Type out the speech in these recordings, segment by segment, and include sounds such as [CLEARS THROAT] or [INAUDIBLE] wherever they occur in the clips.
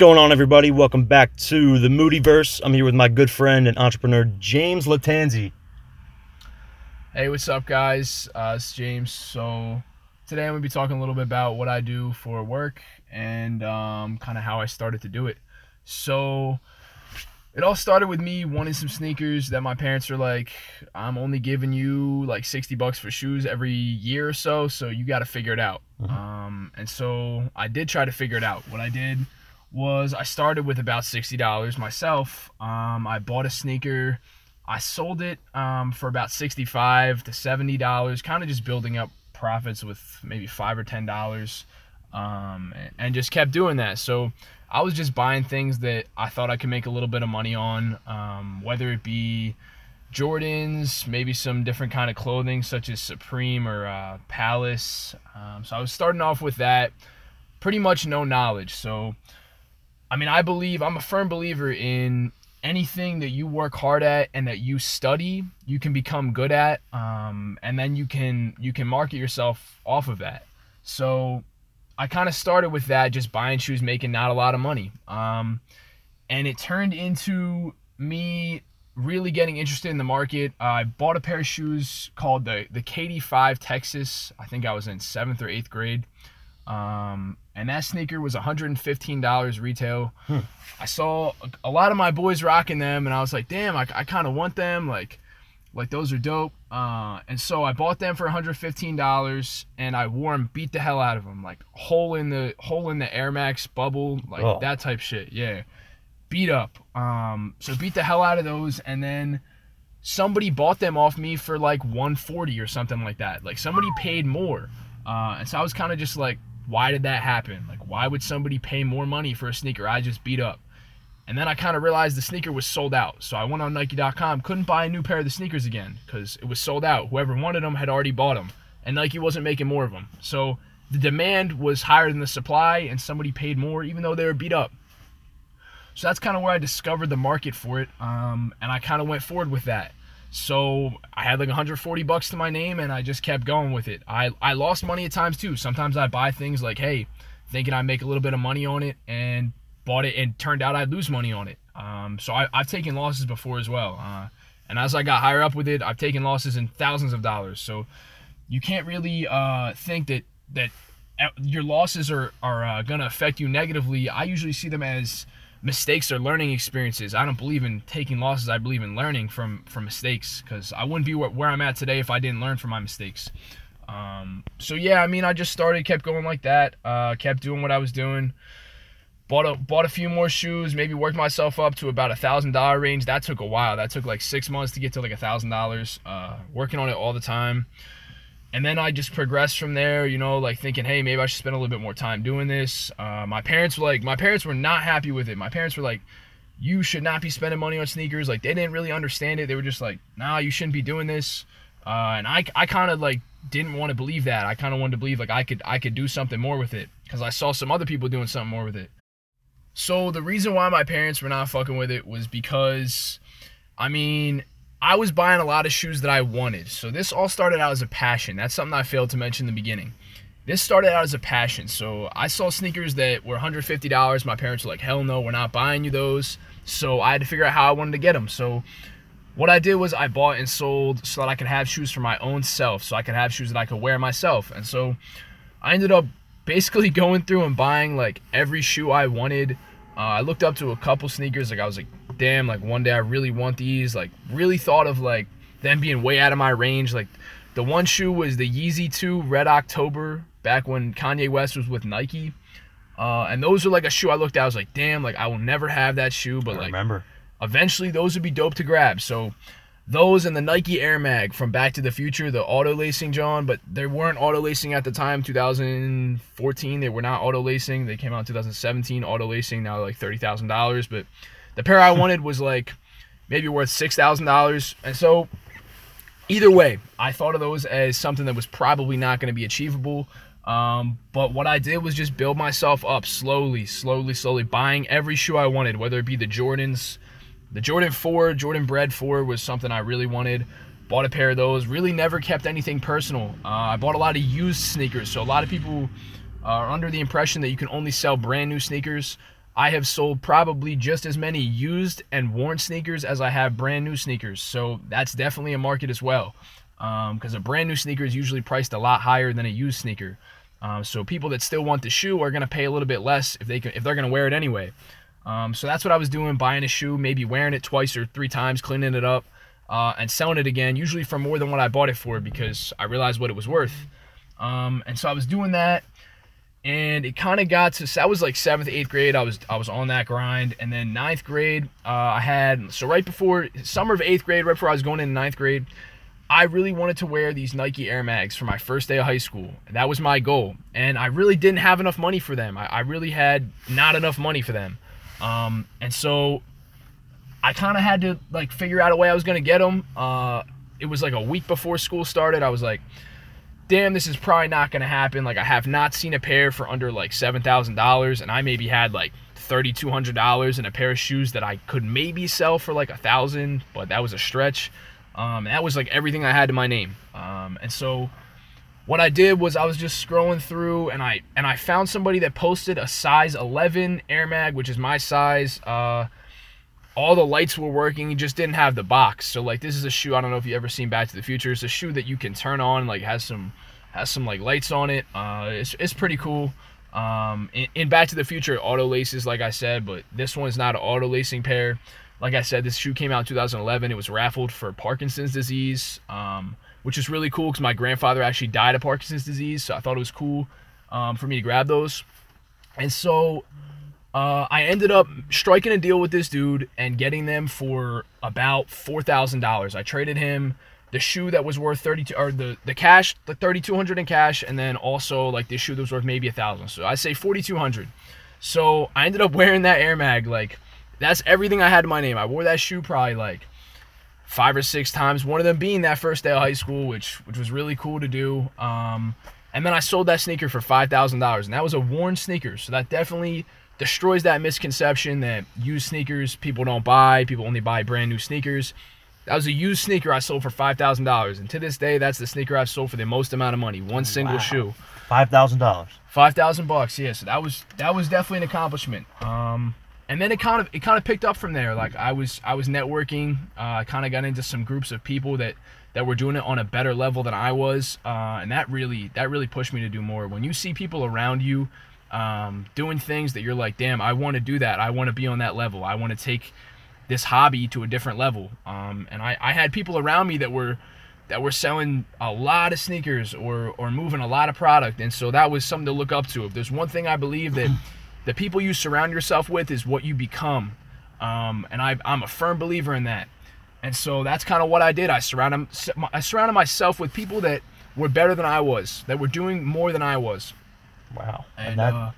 going on, everybody? Welcome back to the Moodyverse. I'm here with my good friend and entrepreneur James Lattanzi. Hey, what's up, guys? Uh, it's James. So today I'm gonna be talking a little bit about what I do for work and um, kind of how I started to do it. So it all started with me wanting some sneakers that my parents are like, I'm only giving you like 60 bucks for shoes every year or so, so you got to figure it out. Um, and so I did try to figure it out. What I did was I started with about $60 myself. Um, I bought a sneaker. I sold it um, for about 65 to $70, kind of just building up profits with maybe five or ten dollars um, and just kept doing that so i was just buying things that i thought i could make a little bit of money on um, whether it be jordans maybe some different kind of clothing such as supreme or uh, palace um, so i was starting off with that pretty much no knowledge so i mean i believe i'm a firm believer in anything that you work hard at and that you study you can become good at um, and then you can you can market yourself off of that. So i kind of started with that just buying shoes making not a lot of money. Um, and it turned into me really getting interested in the market. I bought a pair of shoes called the the kd5 texas. I think i was in seventh or eighth grade um, and that sneaker was $115 retail. Hmm. I saw a, lot of my boys rocking them, and I was like, damn, I, I kind of want them. Like, like those are dope. Uh, and so I bought them for $115, and I wore them, beat the hell out of them, like hole in the hole in the Air Max bubble, like Oh. that type shit. Yeah, beat up. Um, so beat the hell out of those, and then somebody bought them off me for like 140 or something like that. Like somebody paid more. Uh, and so I was kind of just like, why did that happen? Like, why would somebody pay more money for a sneaker I just beat up? And then I kind of realized the sneaker was sold out. So I went on Nike.com, couldn't buy a new pair of the sneakers again because it was sold out. Whoever wanted them had already bought them, and Nike wasn't making more of them. So the demand was higher than the supply, and somebody paid more even though they were beat up. So that's kind of where I discovered the market for it, um, and I kind of went forward with that. So I had like 140 bucks to my name, and I just kept going with it. I I lost money at times too. Sometimes I buy things like, hey, thinking I make a little bit of money on it, and bought it, and turned out I'd lose money on it. Um, so I, I've taken losses before as well. Uh, and as I got higher up with it, I've taken losses in thousands of dollars. So you can't really uh, think that that uh, your losses are are uh, gonna affect you negatively. I usually see them as mistakes or learning experiences. I don't believe in taking losses. I believe in learning from from mistakes because I wouldn't be where, where I'm at today if I didn't learn from my mistakes. Um, so yeah, I mean, I just started, kept going like that, uh, kept doing what I was doing. Bought a bought a few more shoes, maybe worked myself up to about a thousand dollar range. That took a while. That took like six months to get to like a thousand dollars. Uh, working on it all the time and then I just progressed from there, you know, like thinking, hey, maybe I should spend a little bit more time doing this. Uh, my parents were like, my parents were not happy with it. My parents were like, you should not be spending money on sneakers. Like they didn't really understand it. They were just like, nah, you shouldn't be doing this. Uh, and I, I kind of like didn't want to believe that. I kind of wanted to believe like I could, I could do something more with it because I saw some other people doing something more with it. So the reason why my parents were not fucking with it was because, I mean, I was buying a lot of shoes that I wanted. So this all started out as a passion. That's something I failed to mention in the beginning. This started out as a passion. So I saw sneakers that were $150. My parents were like, hell no, we're not buying you those. So I had to figure out how I wanted to get them. So what I did was I bought and sold so that I could have shoes for my own self. So I could have shoes that I could wear myself. And so I ended up basically [LAUGHS] going through and buying like every shoe I wanted. Uh, I looked up to a couple sneakers. Like I was like, damn, like one day I really want these. Like really thought of like them being way out of my range. Like the one shoe was the Yeezy 2 Red October back when Kanye West was with Nike. Uh, and those are like a shoe I looked at. I was like, damn, like I will never have that shoe, but I like remember. eventually those would be dope to grab. So those and the Nike Air Mag from Back to the Future, the auto lacing John, but they weren't auto lacing at the time, 2014. They were not auto lacing. They came out in 2017, auto lacing, now like $30,000. But the pair I wanted was like maybe worth $6,000. And so either way, I thought of those as something that was probably not going to be achievable. Um, but what I did was just build myself up slowly, slowly, slowly, buying every shoe I wanted, whether it be the Jordans, the Jordan 4, Jordan Bred 4 was something I really wanted. Bought a pair of those. Really never kept anything personal. Uh, I bought a lot of used sneakers. So a lot of people are under the impression that you can only sell brand new sneakers. I have sold probably just as many used and worn sneakers as I have brand new sneakers. So that's definitely a market as well. Because a brand new sneaker is usually priced a lot higher than a used sneaker. Um, so people that still want the shoe are going to pay a little bit less if they can, if they're going to wear it anyway. Um, so that's what I was doing, buying a shoe, maybe wearing it twice or three times, cleaning it up, uh, and selling it again, usually for more than what I bought it for because I realized what it was worth. Um, and so I was doing that, and it kind of got to that was like seventh, eighth grade. I was I was on that grind, and then ninth grade, uh, I had so right before summer of eighth grade, right before I was going into ninth grade. I really wanted to wear these Nike Air Mags for my first day of high school. That was my goal. And I really didn't have enough money for them. I, I really had not enough money for them. Um, and so I kind of had to like figure out a way I was going to get them. Uh, it was like a week before school started. I was like, damn, this is probably not going to happen. Like, I have not seen a pair for under like $7,000. And I maybe had like $3,200 in a pair of shoes that I could maybe sell for like a thousand, but that was a stretch. Um, that was like everything I had to my name. Um, and so what I did was I was just scrolling through and I and I found somebody that posted a size 11 Air Mag, which is my size. Uh, all the lights were working, he just didn't have the box. So like this is a shoe I don't know if you ever seen Back to the Future. It's a shoe that you can turn on, like has some has some like lights on it. Uh, it's it's pretty cool. Um, in, in Back to the Future, auto laces, like I said, but this one's not an auto lacing pair. Like I said, this shoe came out in 2011. It was raffled for Parkinson's disease, um, which is really cool because my grandfather actually died of Parkinson's disease. So I thought it was cool um, for me to grab those. And so uh, I ended up striking a deal with this dude and getting them for about four thousand dollars. I traded him the shoe that was worth thirty two, or the the cash, the thirty two hundred in cash, and then also like this shoe that was worth maybe a thousand. So I say forty two hundred. So I ended up [LAUGHS] wearing that Air Mag like that's everything I had in my name. I wore that shoe probably like five or six times. One of them being that first day of high school, which which was really cool to do. Um, and then I sold that sneaker for five thousand dollars, and that was a worn sneaker. So that definitely destroys that misconception that used sneakers people don't buy. People only buy brand new sneakers. That was a used sneaker I sold for five thousand dollars, and to this day, that's the sneaker I've sold for the most amount of money. One single Wow. shoe. Five thousand dollars. Five thousand bucks, yeah. So that was that was definitely an accomplishment. Um, and then it kind of it kind of picked up from there. Like I was I was networking. Uh, I kind of got into some groups of people that that were doing it on a better level than I was, uh, and that really that really pushed me to do more. When you see people around you um, doing things that you're like, damn, I want to do that. I want to be on that level. I want to take this hobby to a different level. Um, and I, I had people around me that were that were selling a lot of sneakers or or moving a lot of product, and so that was something to look up to. If there's one thing I believe that [CLEARS THROAT] the people you surround yourself with is what you become, um, and I, I'm a firm believer in that. And so that's kind of what I did. I surrounded I surrounded myself with people that were better than I was, that were doing more than I was. Wow. And, And that uh,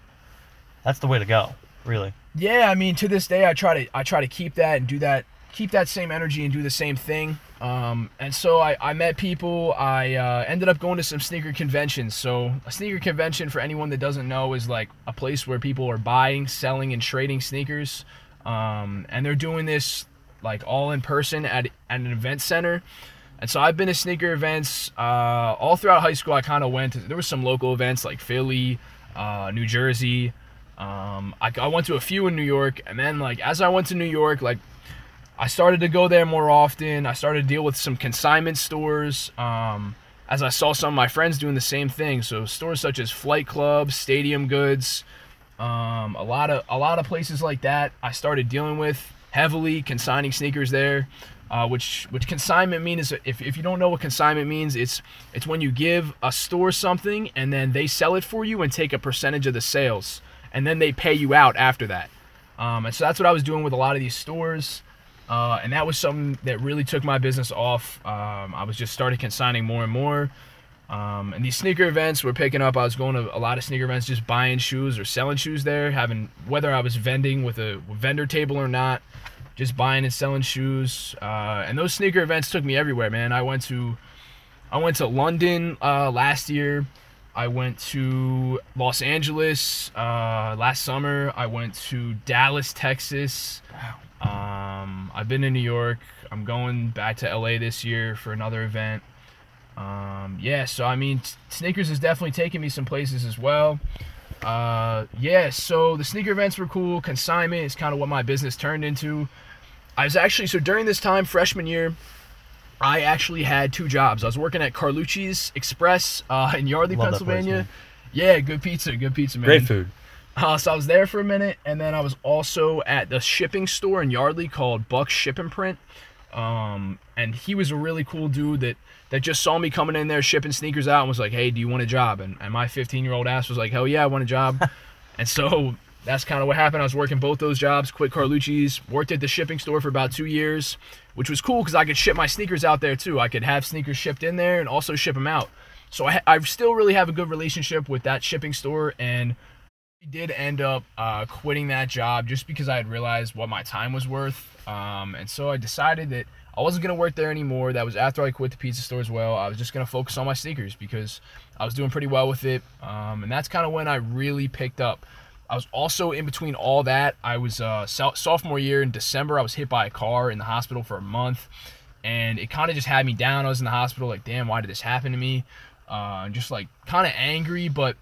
that's the way to go. Really. yeah, I mean, to this day, I try to I try to keep that and do that, keep that same energy and do the same thing. Um, and so I, I met people. I uh, ended up going to some sneaker conventions. So a sneaker convention, for anyone that doesn't know, is like a place where people are buying, selling, and trading sneakers. Um, and they're doing this like all in person at, at an event center. And so I've been to sneaker events uh, all throughout high school. I kind of went. There was some local events like Philly, uh, New Jersey. Um, I, I went to a few in New York, and then like as I went to New York, like I started to go there more often. I started to deal with some consignment stores. Um, as I saw some of my friends doing the same thing. So stores such as Flight Club, Stadium Goods, um, a lot of a lot of places like that. I started dealing with heavily consigning sneakers there. Uh, which which consignment means if, if you don't know what consignment means, it's it's when you give a store something and then they sell it for you and take a percentage of the sales and then they pay you out after that. Um, and so that's what I was doing with a lot of these stores. Uh, and that was something that really took my business off. Um, I was just started consigning more and more. Um, and these sneaker events were picking up. I was going to a lot of sneaker events, just buying shoes or selling shoes there, having whether I was vending with a vendor table or not, just buying and selling shoes. Uh, and those sneaker events took me everywhere, man. I went to, I went to London uh, last year. I went to Los Angeles uh, last summer. I went to Dallas, Texas. Um, I've been in New York. I'm going back to LA this year for another event. Um, yeah, so I mean, t- sneakers has definitely taken me some places as well. Uh, yeah, so the sneaker events were cool. Consignment is kind of what my business turned into. I was actually so during this time, freshman year, I actually had two jobs. I was working at Carlucci's Express uh, in Yardley, Love that place, Pennsylvania. yeah, good pizza, good pizza, man. Great food. Uh, so I was there for a minute, and then I was also at the shipping store in Yardley called Buck's Ship and Print. Um, and he was a really cool dude that that just saw me coming in there shipping sneakers out and was like, "Hey, do you want a job?" And, and my 15 year old ass was like, "Hell yeah, I want a job." [LAUGHS] and so that's kind of what happened. I was working both those jobs. Quit Carlucci's, worked at the shipping store for about two years, which was cool because I could ship my sneakers out there too. I could have sneakers shipped in there and also ship them out. So I, I still really have a good relationship with that shipping store and did end up uh, quitting that job just because I had realized what my time was worth. Um, and so I decided that I wasn't going to work there anymore. That was after I quit the pizza store as well. I was just going to focus on my sneakers because I was doing pretty well with it. Um, and that's kind of when I really picked up. I was also in between all that. I was uh, so- sophomore year in December. I was hit by a car in the hospital for a month. And it kind of just had me down. I was in the hospital, like, damn, why did this happen to me? Uh, just like kind of angry, but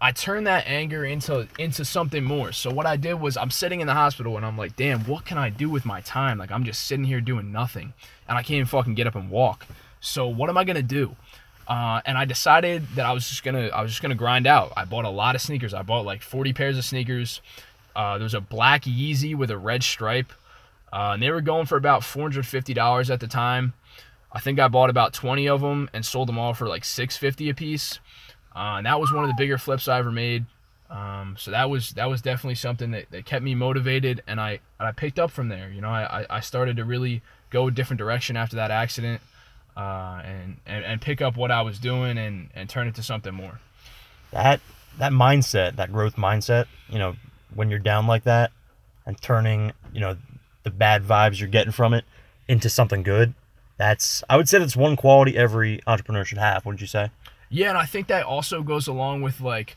I turned that anger into into something more. So what I did was I'm sitting in the hospital and I'm like, damn, what can I do with my time? Like I'm just sitting here doing nothing, and I can't even fucking get up and walk. So what am I gonna do? Uh, and I decided that I was just gonna I was just gonna grind out. I bought a lot of sneakers. I bought like 40 pairs of sneakers. Uh, there was a black Yeezy with a red stripe, uh, and they were going for about $450 at the time. I think I bought about 20 of them and sold them all for like 650 a piece. Uh, and that was one of the bigger flips I ever made. Um, so that was that was definitely something that, that kept me motivated, and I I picked up from there. You know, I, I started to really go a different direction after that accident, uh, and, and and pick up what I was doing and and turn it to something more. That that mindset, that growth mindset, you know, when you're down like that and turning, you know, the bad vibes you're getting from it into something good. That's I would say that's one quality every entrepreneur should have, wouldn't you say? Yeah, and I think that also goes along with like,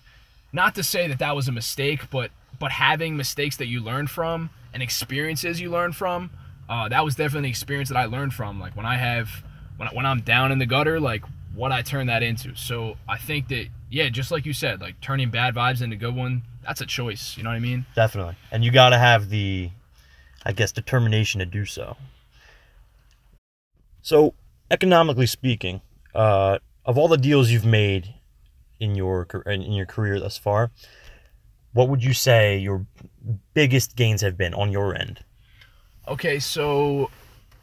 not to say that that was a mistake, but but having mistakes that you learn from and experiences you learn from. Uh, that was definitely an experience that I learned from. Like when I have, when I, when I'm down in the gutter, like what I turn that into. So I think that yeah, just like you said, like turning bad vibes into good one. That's a choice. You know what I mean? Definitely. And you got to have the, I guess, determination to do so. So, economically speaking, uh, of all the deals you've made in your in your career thus far, what would you say your biggest gains have been on your end? Okay, so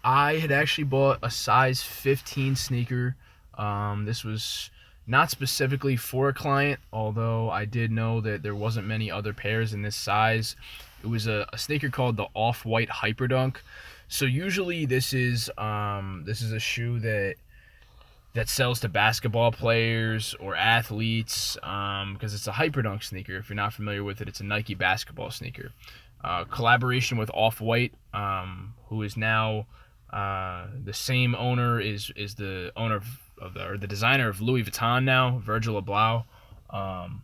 I had actually bought a size 15 sneaker. Um, this was not specifically for a client, although I did know that there wasn't many other pairs in this size. It was a, a sneaker called the Off-White Hyperdunk. So usually this is um, this is a shoe that that sells to basketball players or athletes because it's a Hyperdunk sneaker. If you're not familiar with it, it's a Nike basketball sneaker. Uh, collaboration with Off White, um, who is now uh, the same owner is is the owner of, of the or the designer of Louis Vuitton now, Virgil Abloh, um,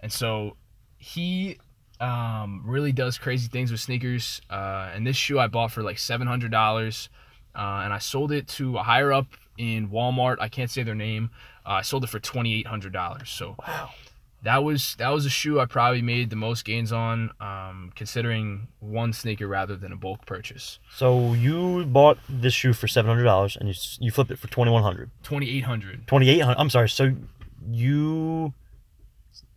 and so he um, really does crazy things with sneakers. Uh, and this shoe I bought for like seven hundred dollars, uh, and I sold it to a higher up in Walmart. I can't say their name. Uh, I sold it for twenty eight hundred dollars. So Wow. that was that was a shoe I probably made the most gains on, um, considering one sneaker rather than a bulk purchase. So you bought this shoe for seven hundred dollars, and you you flipped it for twenty one hundred. Twenty eight hundred. Twenty eight hundred. I'm sorry. So you,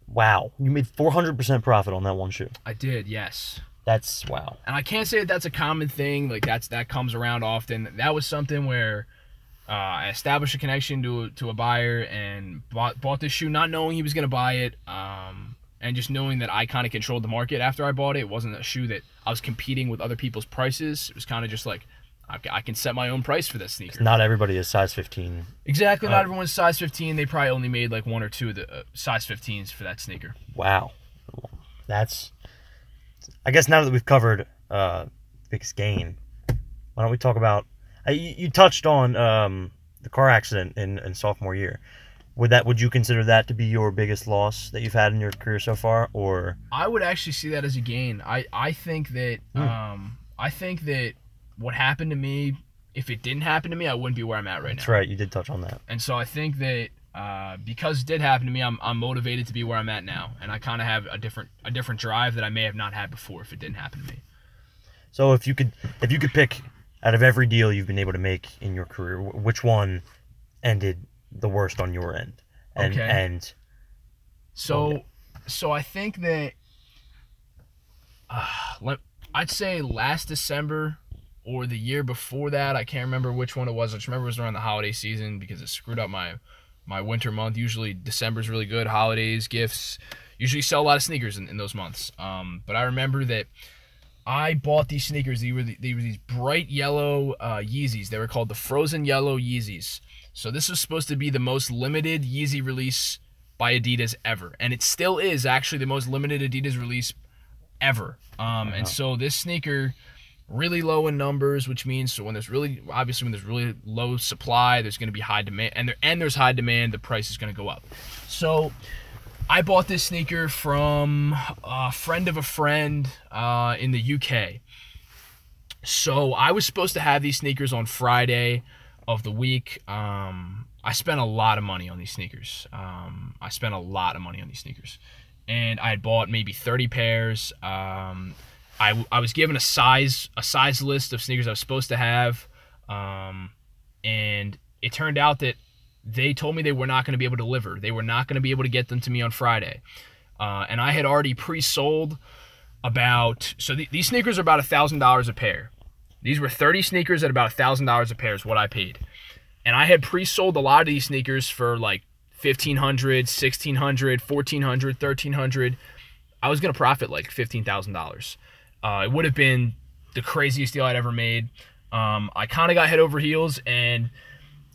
wow, you made four hundred percent profit on that one shoe. I did, yes. That's wow. And I can't say that that's a common thing. Like that's that comes around often. That was something where uh, I established a connection to to a buyer and bought bought this shoe, not knowing he was gonna buy it, um, and just knowing that I kind of controlled the market after I bought it. It wasn't a shoe that I was competing with other people's prices. It was kind of just like I, can set my own price for this sneaker. Not everybody is size fifteen. Exactly. Uh, Not everyone's size 15. They probably only made like one or two of the uh, size 15s for that sneaker. Wow, that's. I guess now that we've covered uh, biggest gain, why don't we talk about? Uh, you, you touched on um, the car accident in, in sophomore year. Would that would you consider that to be your biggest loss that you've had in your career so far, or I would actually see that as a gain. I, I think that Hmm. um I think that what happened to me, if it didn't happen to me, I wouldn't be where I'm at right now. that's right, you did touch on that. And so I think that uh, because it did happen to me, I'm, I'm motivated to be where I'm at now, and I kind of have a different a different drive that I may have not had before if it didn't happen to me. So if you could if you could pick out of every deal you've been able to make in your career, which one ended the worst on your end? And Okay. and So, Okay. so I think that uh, let, I'd say last December or the year before that. I can't remember which one it was. I just remember it was around the holiday season because it screwed up my my winter month. Usually December's really good. Holidays, gifts. Usually sell a lot of sneakers in, in those months. Um, but I remember that I bought these sneakers. They were the, they were these bright yellow uh, Yeezys. They were called the Frozen Yellow Yeezys. So this was supposed to be the most limited Yeezy release by Adidas ever, and it still is actually the most limited Adidas release ever. Um, Wow. and so this sneaker really low in numbers, which means so when there's really obviously when there's really low supply, there's going to be high demand, and there and there's high demand, the price is going to go up. So I bought this sneaker from a friend of a friend uh, in the UK. So I was supposed to have these sneakers on Friday of the week. Um, I spent a lot of money on these sneakers. Um, I spent a lot of money on these sneakers, and I had bought maybe 30 pairs. Um, I, I was given a size a size list of sneakers I was supposed to have, um, and it turned out that they told me they were not going to be able to deliver. They were not going to be able to get them to me on Friday, uh, and I had already pre-sold about so th- these sneakers are about a thousand dollars a pair. These were 30 sneakers at about a thousand dollars a pair is what I paid, and I had pre-sold a lot of these sneakers for like 1500 1600 1400 1300 I was gonna profit like fifteen thousand dollars. Uh, it would have been the craziest deal I'd ever made. Um, I kind of got head over heels, and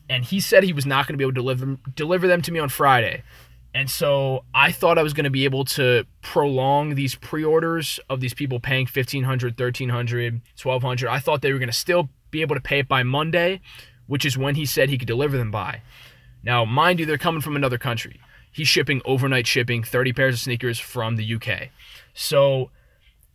and he said he was not going to be able to deliver deliver them to me on Friday. And so I thought I was going to be able to prolong these pre-orders of these people paying 1500, 1300, 1200. I thought they were going to still be able to pay it by Monday, which is when he said he could deliver them by. Now, mind you, they're coming from another country. He's shipping overnight shipping 30 pairs of sneakers from the UK. So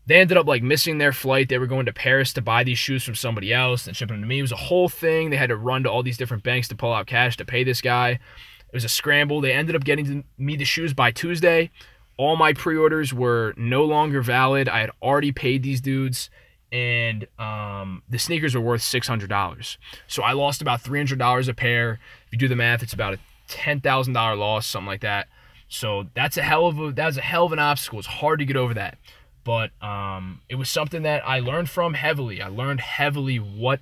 they ended up like missing their flight. They were going to Paris to buy these shoes from somebody else and shipping them to me. It was a whole thing. They had to run to all these different banks to pull out cash to pay this guy. It was a scramble. They ended up getting me the shoes by Tuesday. All my pre-orders were no longer valid. I had already paid these dudes, and um, the sneakers were worth six hundred dollars. So I lost about three hundred dollars a pair. If you do the math, it's about a ten thousand dollar loss, something like that. So that's a hell of a that was a hell of an obstacle. It's hard to get over that, but um, it was something that I learned from heavily. I learned heavily what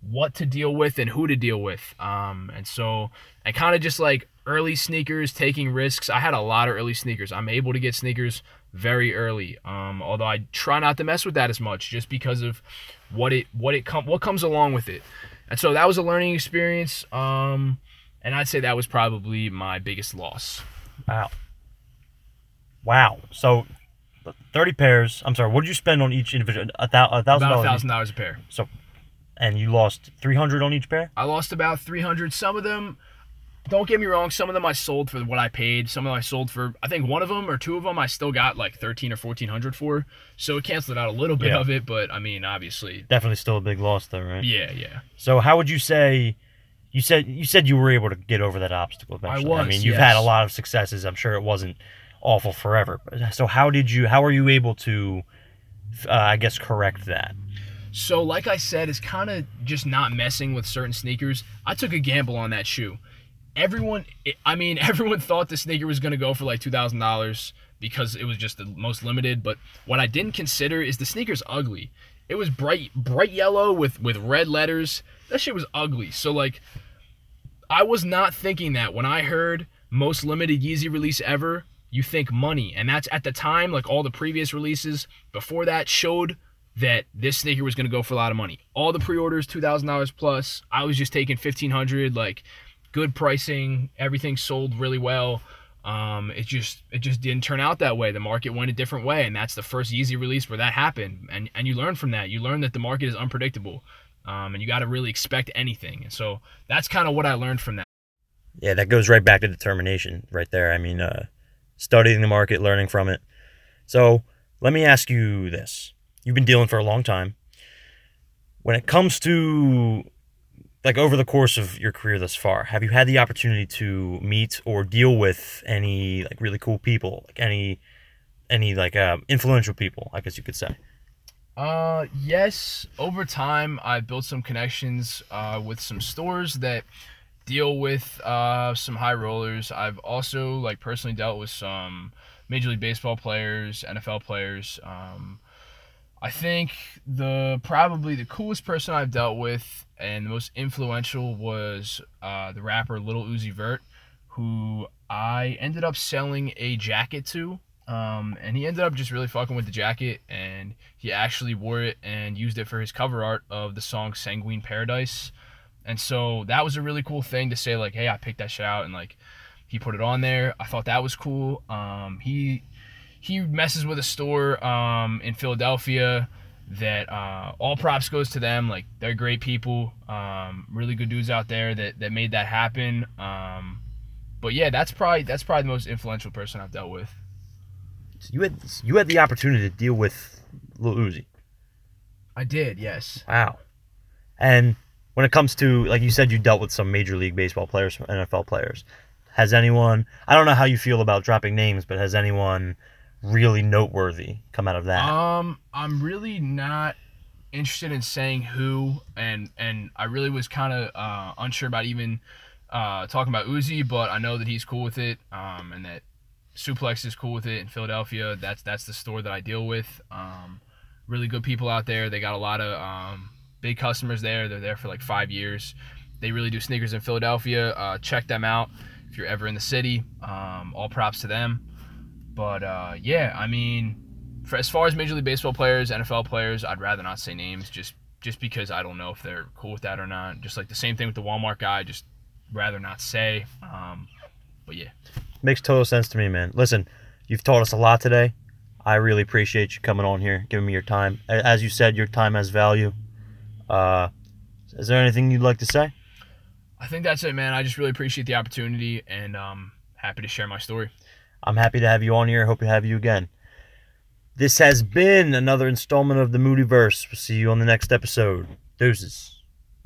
what to deal with and who to deal with. Um, and so I kind of just like early sneakers, taking risks. I had a lot of early sneakers. I'm able to get sneakers very early. Um, although I try not to mess with that as much, just because of what it what it com- what comes along with it. And so that was a learning experience. Um, and I'd say that was probably my biggest loss. wow, wow. So thirty pairs. I'm sorry. What did you spend on each individual? A, thou- a thousand About a thousand dollars a pair. So, and you lost three hundred on each pair. I lost about 300. Some of them, don't get me wrong, some of them I sold for what I paid. Some of them I sold for, I think one of them or two of them I still got like 13 or 1400 for. So it canceled out a little bit Yeah. of it, but I mean, obviously, Definitely still a big loss, though, right? yeah, yeah. So how would you say? You said you said you were able to get over that obstacle eventually. I was, I mean, you've had a lot of successes. I'm sure it wasn't awful forever. So how did you? How are you able to? Uh, I guess correct that. So, like I said, it's kind of just not messing with certain sneakers. I took a gamble on that shoe. Everyone, [LAUGHS] I mean, [LAUGHS] everyone thought the sneaker was going to go for like $2,000 because it was just the most limited. But what I didn't consider is the sneaker's ugly. It was bright, bright yellow with with red letters. That shit was ugly. So like, I was not thinking that when I heard most limited Yeezy release ever. You think money, and that's at the time like all the previous releases before that showed that this sneaker was going to go for a lot of money. All the pre-orders, two thousand dollars plus. I was just taking fifteen hundred, like good pricing. Everything sold really well. Um, it just it just didn't turn out that way. The market went a different way, and that's the first Yeezy release where that happened. And and you learn from that. You learn that the market is unpredictable, um, and you got to really expect anything. And so that's kind of what I learned from that. Yeah, that goes right back to determination, right there. I mean, uh, studying the market, learning from it. So let me ask you this: You've been dealing for a long time. When it comes to like over the course of your career thus far, have you had the opportunity to meet or deal with any like really cool people, like any any like uh, influential people, I guess you could say? Uh, yes. Over time, I've built some connections uh, with some stores that deal with uh, some high rollers. I've also like personally dealt with some Major League Baseball players, NFL players. Um, I think the probably the coolest person I've dealt with and the most influential was uh, the rapper Little Uzi Vert, who I ended up selling a jacket to. Um, and he ended up just really fucking with the jacket, and he actually wore it and used it for his cover art of the song "Sanguine Paradise." And so that was a really cool thing to say, like, hey, I picked that shit out, and like, he put it on there. I thought that was cool. Um, he he messes with a store um, in Philadelphia that uh, all props goes to them. Like they're great people, um, really good dudes out there that, that made that happen. Um, but yeah, that's probably that's probably the most influential person I've dealt with. So you had you had the opportunity to deal with Lil Uzi. I did, yes. Wow. And when it comes to like you said, you dealt with some major league baseball players, NFL players. Has anyone? I don't know how you feel about dropping names, but has anyone really noteworthy come out of that? Um, I'm really not interested in saying who, and and I really was kind of uh, unsure about even uh, talking about Uzi, but I know that he's cool with it, um, and that Suplex is cool with it in Philadelphia. That's that's the store that I deal with. Um, really good people out there. They got a lot of um, big customers there. They're there for like five years. They really do sneakers in Philadelphia. Uh, check them out if you're ever in the city. Um, all props to them. But uh, yeah, I mean, for as far as Major League Baseball players, NFL players, I'd rather not say names just just because I don't know if they're cool with that or not. Just like the same thing with the Walmart guy, just rather not say. Um, but yeah, makes total sense to me, man. Listen, you've taught us a lot today. I really appreciate you coming on here, giving me your time. As you said, your time has value. Uh, is there anything you'd like to say? I think that's it, man. I just really appreciate the opportunity and um, happy to share my story. I'm happy to have you on here. Hope to have you again. This has been another installment of the Moodyverse. We'll see you on the next episode. Deuces.